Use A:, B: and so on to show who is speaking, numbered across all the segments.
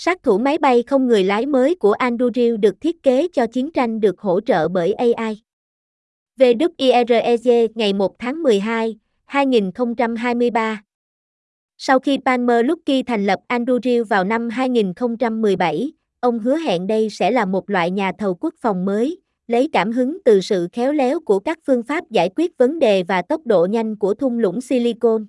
A: Sát thủ máy bay không người lái mới của Anduril được thiết kế cho chiến tranh được hỗ trợ bởi AI. VWIREG ngày 1 tháng 12, 2023 Sau khi Palmer Luckey thành lập Anduril vào năm 2017, ông hứa hẹn đây sẽ là một loại nhà thầu quốc phòng mới, lấy cảm hứng từ sự khéo léo của các phương pháp giải quyết vấn đề và tốc độ nhanh của thung lũng Silicon.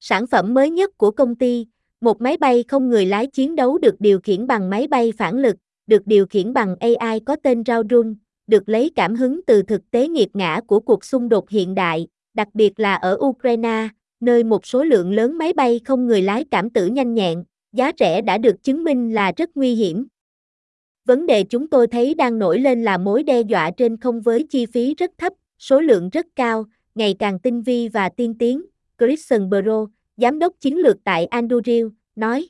A: Sản phẩm mới nhất của công ty, một máy bay không người lái chiến đấu được điều khiển bằng máy bay phản lực, được điều khiển bằng AI có tên Raudun, được lấy cảm hứng từ thực tế nghiệt ngã của cuộc xung đột hiện đại, đặc biệt là ở Ukraine, nơi một số lượng lớn máy bay không người lái cảm tử nhanh nhẹn, giá rẻ đã được chứng minh là rất nguy hiểm. Vấn đề chúng tôi thấy đang nổi lên là mối đe dọa trên không với chi phí rất thấp, số lượng rất cao, ngày càng tinh vi và tiên tiến, Christian Bro, giám đốc chiến lược tại Anduril, nói.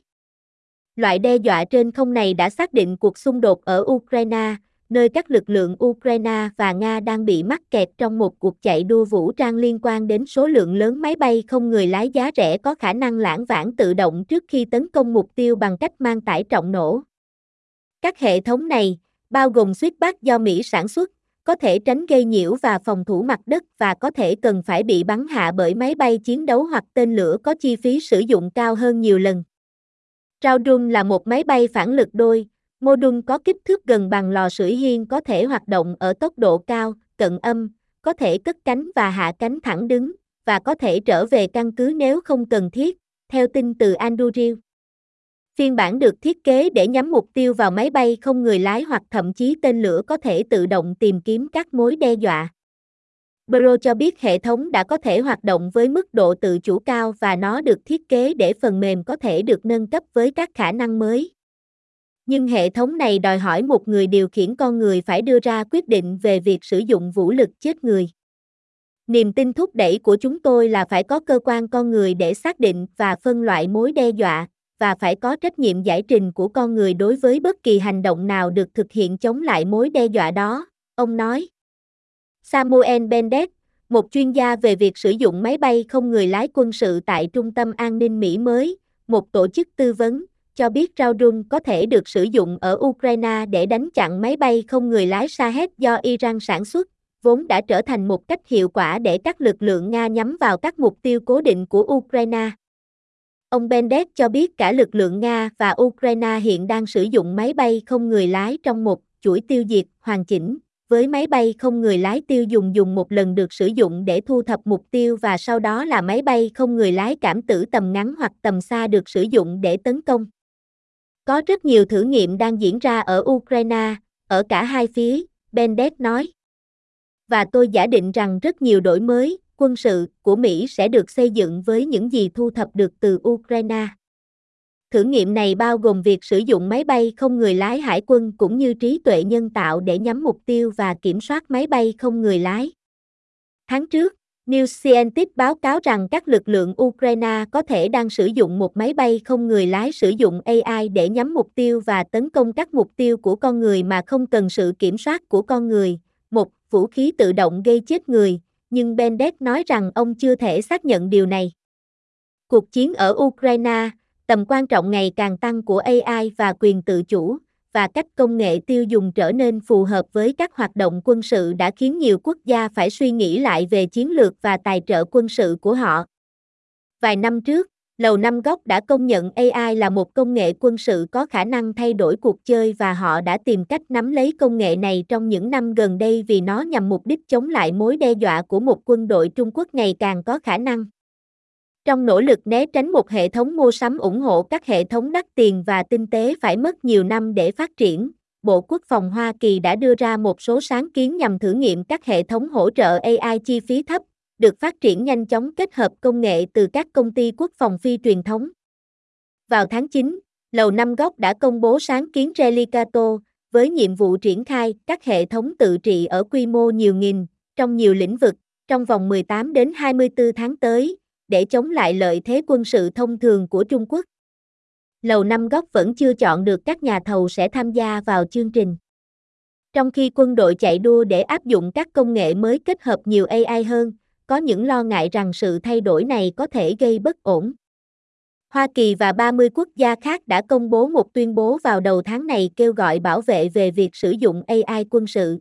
A: Loại đe dọa trên không này đã xác định cuộc xung đột ở Ukraine, nơi các lực lượng Ukraine và Nga đang bị mắc kẹt trong một cuộc chạy đua vũ trang liên quan đến số lượng lớn máy bay không người lái giá rẻ có khả năng lãng vãng tự động trước khi tấn công mục tiêu bằng cách mang tải trọng nổ. Các hệ thống này, bao gồm Switchback do Mỹ sản xuất, có thể tránh gây nhiễu và phòng thủ mặt đất và có thể cần phải bị bắn hạ bởi máy bay chiến đấu hoặc tên lửa có chi phí sử dụng cao hơn nhiều lần. Traudun là một máy bay phản lực đôi, mô đun có kích thước gần bằng lò sưởi hiên có thể hoạt động ở tốc độ cao, cận âm, có thể cất cánh và hạ cánh thẳng đứng, và có thể trở về căn cứ nếu không cần thiết, theo tin từ Andrew. Phiên bản được thiết kế để nhắm mục tiêu vào máy bay không người lái hoặc thậm chí tên lửa có thể tự động tìm kiếm các mối đe dọa. Pro cho biết hệ thống đã có thể hoạt động với mức độ tự chủ cao và nó được thiết kế để phần mềm có thể được nâng cấp với các khả năng mới. Nhưng hệ thống này đòi hỏi một người điều khiển con người phải đưa ra quyết định về việc sử dụng vũ lực chết người. Niềm tin thúc đẩy của chúng tôi là phải có cơ quan con người để xác định và phân loại mối đe dọa, và phải có trách nhiệm giải trình của con người đối với bất kỳ hành động nào được thực hiện chống lại mối đe dọa đó, ông nói. Samuel Bendet, một chuyên gia về việc sử dụng máy bay không người lái quân sự tại Trung tâm An ninh Mỹ mới, một tổ chức tư vấn, cho biết Raudun có thể được sử dụng ở Ukraine để đánh chặn máy bay không người lái Shahed do Iran sản xuất, vốn đã trở thành một cách hiệu quả để các lực lượng Nga nhắm vào các mục tiêu cố định của Ukraine. Ông Bendek cho biết cả lực lượng Nga và Ukraine hiện đang sử dụng máy bay không người lái trong một chuỗi tiêu diệt hoàn chỉnh, với máy bay không người lái tiêu dùng dùng một lần được sử dụng để thu thập mục tiêu và sau đó là máy bay không người lái cảm tử tầm ngắn hoặc tầm xa được sử dụng để tấn công. Có rất nhiều thử nghiệm đang diễn ra ở Ukraine, ở cả hai phía, Bendek nói. Và tôi giả định rằng rất nhiều đổi mới, quân sự của Mỹ sẽ được xây dựng với những gì thu thập được từ Ukraine. Thử nghiệm này bao gồm việc sử dụng máy bay không người lái hải quân cũng như trí tuệ nhân tạo để nhắm mục tiêu và kiểm soát máy bay không người lái. Tháng trước, New Scientist báo cáo rằng các lực lượng Ukraine có thể đang sử dụng một máy bay không người lái sử dụng AI để nhắm mục tiêu và tấn công các mục tiêu của con người mà không cần sự kiểm soát của con người, một vũ khí tự động gây chết người, nhưng Bendet nói rằng ông chưa thể xác nhận điều này. Cuộc chiến ở Ukraine, tầm quan trọng ngày càng tăng của AI và quyền tự chủ, và cách công nghệ tiêu dùng trở nên phù hợp với các hoạt động quân sự đã khiến nhiều quốc gia phải suy nghĩ lại về chiến lược và tài trợ quân sự của họ. Vài năm trước, Lầu Năm Góc đã công nhận AI là một công nghệ quân sự có khả năng thay đổi cuộc chơi và họ đã tìm cách nắm lấy công nghệ này trong những năm gần đây vì nó nhằm mục đích chống lại mối đe dọa của một quân đội Trung Quốc ngày càng có khả năng. Trong nỗ lực né tránh một hệ thống mua sắm ủng hộ các hệ thống đắt tiền và tinh tế phải mất nhiều năm để phát triển, Bộ Quốc phòng Hoa Kỳ đã đưa ra một số sáng kiến nhằm thử nghiệm các hệ thống hỗ trợ AI chi phí thấp, được phát triển nhanh chóng kết hợp công nghệ từ các công ty quốc phòng phi truyền thống. Vào tháng 9, Lầu Năm Góc đã công bố sáng kiến Relicato, với nhiệm vụ triển khai các hệ thống tự trị ở quy mô nhiều nghìn, trong nhiều lĩnh vực, trong vòng 18 đến 24 tháng tới, để chống lại lợi thế quân sự thông thường của Trung Quốc. Lầu Năm Góc vẫn chưa chọn được các nhà thầu sẽ tham gia vào chương trình. Trong khi quân đội chạy đua để áp dụng các công nghệ mới kết hợp nhiều AI hơn, có những lo ngại rằng sự thay đổi này có thể gây bất ổn. Hoa Kỳ và 30 quốc gia khác đã công bố một tuyên bố vào đầu tháng này kêu gọi bảo vệ về việc sử dụng AI quân sự.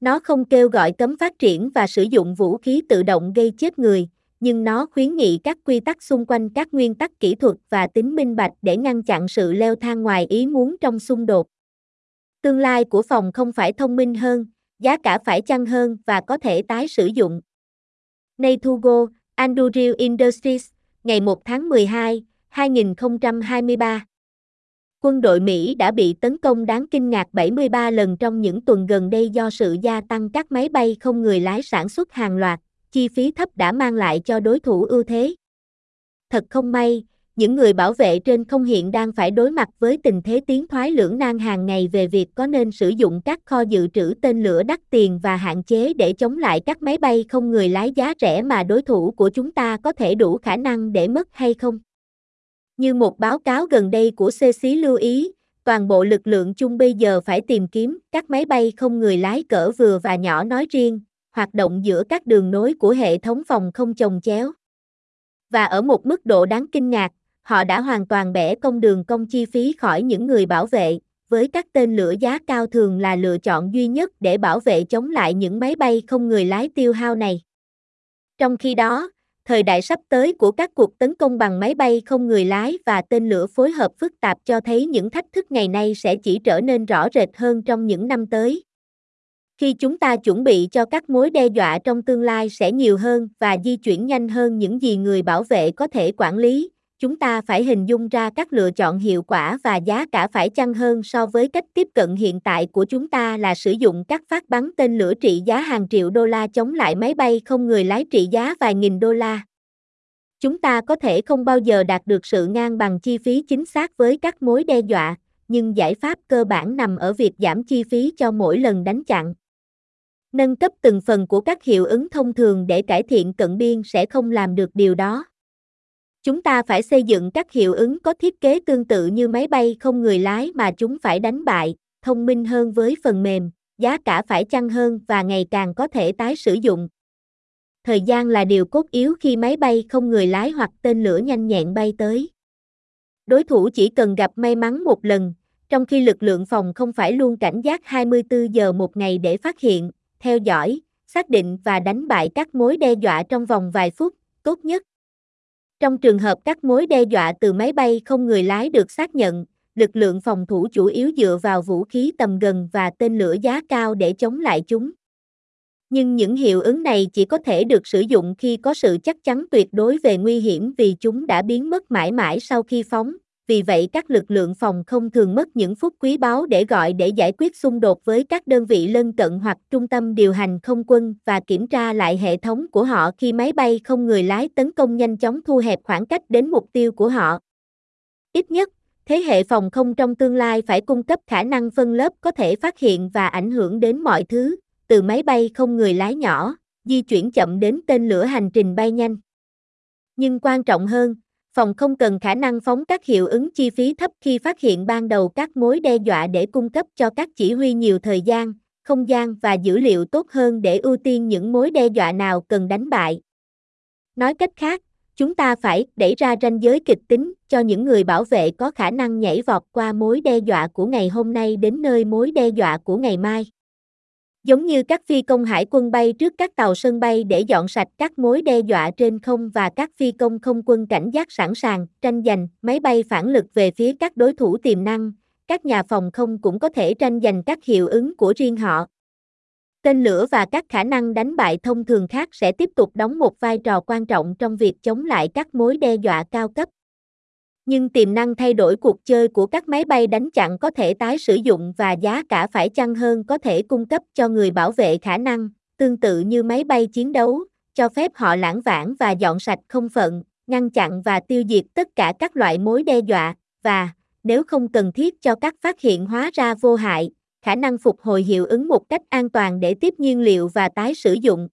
A: Nó không kêu gọi cấm phát triển và sử dụng vũ khí tự động gây chết người, nhưng nó khuyến nghị các quy tắc xung quanh các nguyên tắc kỹ thuật và tính minh bạch để ngăn chặn sự leo thang ngoài ý muốn trong xung đột. Tương lai của phòng không phải thông minh hơn, giá cả phải chăng hơn và có thể tái sử dụng. Neithugo, Anduril Industries, ngày 1 tháng 12, 2023. Quân đội Mỹ đã bị tấn công đáng kinh ngạc 73 lần trong những tuần gần đây do sự gia tăng các máy bay không người lái sản xuất hàng loạt, chi phí thấp đã mang lại cho đối thủ ưu thế. Thật không may, những người bảo vệ trên không hiện đang phải đối mặt với tình thế tiến thoái lưỡng nan hàng ngày về việc có nên sử dụng các kho dự trữ tên lửa đắt tiền và hạn chế để chống lại các máy bay không người lái giá rẻ mà đối thủ của chúng ta có thể đủ khả năng để mất hay không. Như một báo cáo gần đây của CC lưu ý, toàn bộ lực lượng chung bây giờ phải tìm kiếm các máy bay không người lái cỡ vừa và nhỏ nói riêng, hoạt động giữa các đường nối của hệ thống phòng không chồng chéo. Và ở một mức độ đáng kinh ngạc, họ đã hoàn toàn bẻ công đường công chi phí khỏi những người bảo vệ, với các tên lửa giá cao thường là lựa chọn duy nhất để bảo vệ chống lại những máy bay không người lái tiêu hao này. Trong khi đó, thời đại sắp tới của các cuộc tấn công bằng máy bay không người lái và tên lửa phối hợp phức tạp cho thấy những thách thức ngày nay sẽ chỉ trở nên rõ rệt hơn trong những năm tới. Khi chúng ta chuẩn bị cho các mối đe dọa trong tương lai sẽ nhiều hơn và di chuyển nhanh hơn những gì người bảo vệ có thể quản lý, chúng ta phải hình dung ra các lựa chọn hiệu quả và giá cả phải chăng hơn so với cách tiếp cận hiện tại của chúng ta là sử dụng các phát bắn tên lửa trị giá hàng triệu đô la chống lại máy bay không người lái trị giá vài nghìn đô la. Chúng ta có thể không bao giờ đạt được sự ngang bằng chi phí chính xác với các mối đe dọa, nhưng giải pháp cơ bản nằm ở việc giảm chi phí cho mỗi lần đánh chặn. Nâng cấp từng phần của các hiệu ứng thông thường để cải thiện cận biên sẽ không làm được điều đó. Chúng ta phải xây dựng các hiệu ứng có thiết kế tương tự như máy bay không người lái mà chúng phải đánh bại, thông minh hơn với phần mềm, giá cả phải chăng hơn và ngày càng có thể tái sử dụng. Thời gian là điều cốt yếu khi máy bay không người lái hoặc tên lửa nhanh nhẹn bay tới. Đối thủ chỉ cần gặp may mắn một lần, trong khi lực lượng phòng không phải luôn cảnh giác 24 giờ một ngày để phát hiện, theo dõi, xác định và đánh bại các mối đe dọa trong vòng vài phút, tốt nhất. Trong trường hợp các mối đe dọa từ máy bay không người lái được xác nhận, lực lượng phòng thủ chủ yếu dựa vào vũ khí tầm gần và tên lửa giá cao để chống lại chúng. Nhưng những hiệu ứng này chỉ có thể được sử dụng khi có sự chắc chắn tuyệt đối về nguy hiểm vì chúng đã biến mất mãi mãi sau khi phóng, vì vậy các lực lượng phòng không thường mất những phút quý báu để gọi để giải quyết xung đột với các đơn vị lân cận hoặc trung tâm điều hành không quân và kiểm tra lại hệ thống của họ khi máy bay không người lái tấn công nhanh chóng thu hẹp khoảng cách đến mục tiêu của họ. Ít nhất, thế hệ phòng không trong tương lai phải cung cấp khả năng phân lớp có thể phát hiện và ảnh hưởng đến mọi thứ, từ máy bay không người lái nhỏ, di chuyển chậm đến tên lửa hành trình bay nhanh. Nhưng quan trọng hơn, phòng không cần khả năng phóng các hiệu ứng chi phí thấp khi phát hiện ban đầu các mối đe dọa để cung cấp cho các chỉ huy nhiều thời gian, không gian và dữ liệu tốt hơn để ưu tiên những mối đe dọa nào cần đánh bại. Nói cách khác, chúng ta phải đẩy ra ranh giới kịch tính cho những người bảo vệ có khả năng nhảy vọt qua mối đe dọa của ngày hôm nay đến nơi mối đe dọa của ngày mai. Giống như các phi công hải quân bay trước các tàu sân bay để dọn sạch các mối đe dọa trên không và các phi công không quân cảnh giác sẵn sàng tranh giành máy bay phản lực về phía các đối thủ tiềm năng, các nhà phòng không cũng có thể tranh giành các hiệu ứng của riêng họ. Tên lửa và các khả năng đánh bại thông thường khác sẽ tiếp tục đóng một vai trò quan trọng trong việc chống lại các mối đe dọa cao cấp nhưng tiềm năng thay đổi cuộc chơi của các máy bay đánh chặn có thể tái sử dụng và giá cả phải chăng hơn có thể cung cấp cho người bảo vệ khả năng, tương tự như máy bay chiến đấu, cho phép họ lãng vãng và dọn sạch không phận, ngăn chặn và tiêu diệt tất cả các loại mối đe dọa, và, nếu không cần thiết cho các phát hiện hóa ra vô hại, khả năng phục hồi hiệu ứng một cách an toàn để tiếp nhiên liệu và tái sử dụng.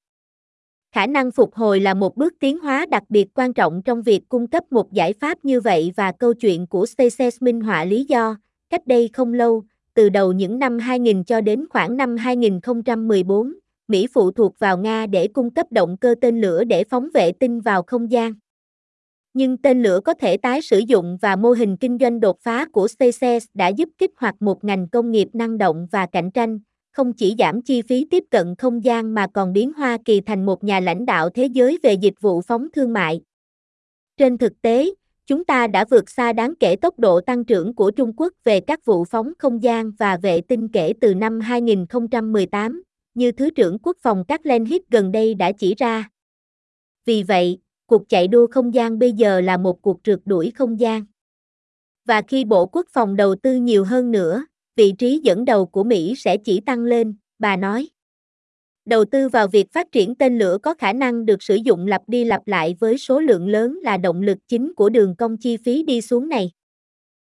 A: Khả năng phục hồi là một bước tiến hóa đặc biệt quan trọng trong việc cung cấp một giải pháp như vậy và câu chuyện của SpaceX minh họa lý do, cách đây không lâu, từ đầu những năm 2000 cho đến khoảng năm 2014, Mỹ phụ thuộc vào Nga để cung cấp động cơ tên lửa để phóng vệ tinh vào không gian. nhưng tên lửa có thể tái sử dụng và mô hình kinh doanh đột phá của SpaceX đã giúp kích hoạt một ngành công nghiệp năng động và cạnh tranh, không chỉ giảm chi phí tiếp cận không gian mà còn biến Hoa Kỳ thành một nhà lãnh đạo thế giới về dịch vụ phóng thương mại. Trên thực tế, chúng ta đã vượt xa đáng kể tốc độ tăng trưởng của Trung Quốc về các vụ phóng không gian và vệ tinh kể từ năm 2018, như Thứ trưởng Quốc phòng các Len Hít gần đây đã chỉ ra. Vì vậy, cuộc chạy đua không gian bây giờ là một cuộc trượt đuổi không gian. Và khi Bộ Quốc phòng đầu tư nhiều hơn nữa, vị trí dẫn đầu của Mỹ sẽ chỉ tăng lên, bà nói. Đầu tư vào việc phát triển tên lửa có khả năng được sử dụng lặp đi lặp lại với số lượng lớn là động lực chính của đường cong chi phí đi xuống này.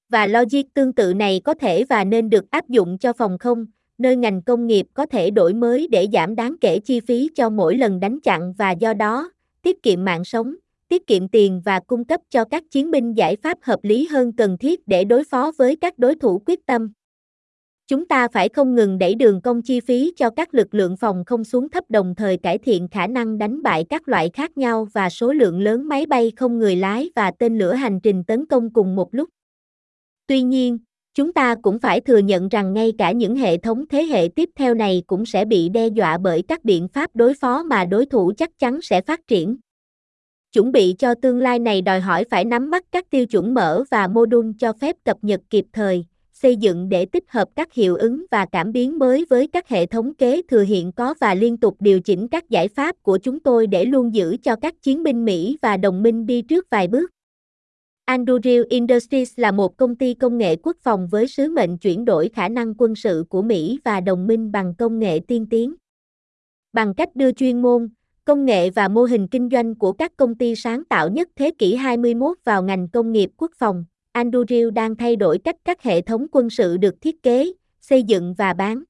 A: Và logic tương tự này có thể và nên được áp dụng cho phòng không, nơi ngành công nghiệp có thể đổi mới để giảm đáng kể chi phí cho mỗi lần đánh chặn và do đó, tiết kiệm mạng sống, tiết kiệm tiền và cung cấp cho các chiến binh giải pháp hợp lý hơn cần thiết để đối phó với các đối thủ quyết tâm. Chúng ta phải không ngừng đẩy đường công chi phí cho các lực lượng phòng không xuống thấp đồng thời cải thiện khả năng đánh bại các loại khác nhau và số lượng lớn máy bay không người lái và tên lửa hành trình tấn công cùng một lúc. Tuy nhiên, chúng ta cũng phải thừa nhận rằng ngay cả những hệ thống thế hệ tiếp theo này cũng sẽ bị đe dọa bởi các biện pháp đối phó mà đối thủ chắc chắn sẽ phát triển. Chuẩn bị cho tương lai này đòi hỏi phải nắm bắt các tiêu chuẩn mở và mô đun cho phép cập nhật kịp thời, xây dựng để tích hợp các hiệu ứng và cảm biến mới với các hệ thống kế thừa hiện có và liên tục điều chỉnh các giải pháp của chúng tôi để luôn giữ cho các chiến binh Mỹ và đồng minh đi trước vài bước. Anduril Industries là một công ty công nghệ quốc phòng với sứ mệnh chuyển đổi khả năng quân sự của Mỹ và đồng minh bằng công nghệ tiên tiến. Bằng cách đưa chuyên môn, công nghệ và mô hình kinh doanh của các công ty sáng tạo nhất thế kỷ 21 vào ngành công nghiệp quốc phòng, Anduril đang thay đổi cách các hệ thống quân sự được thiết kế, xây dựng và bán.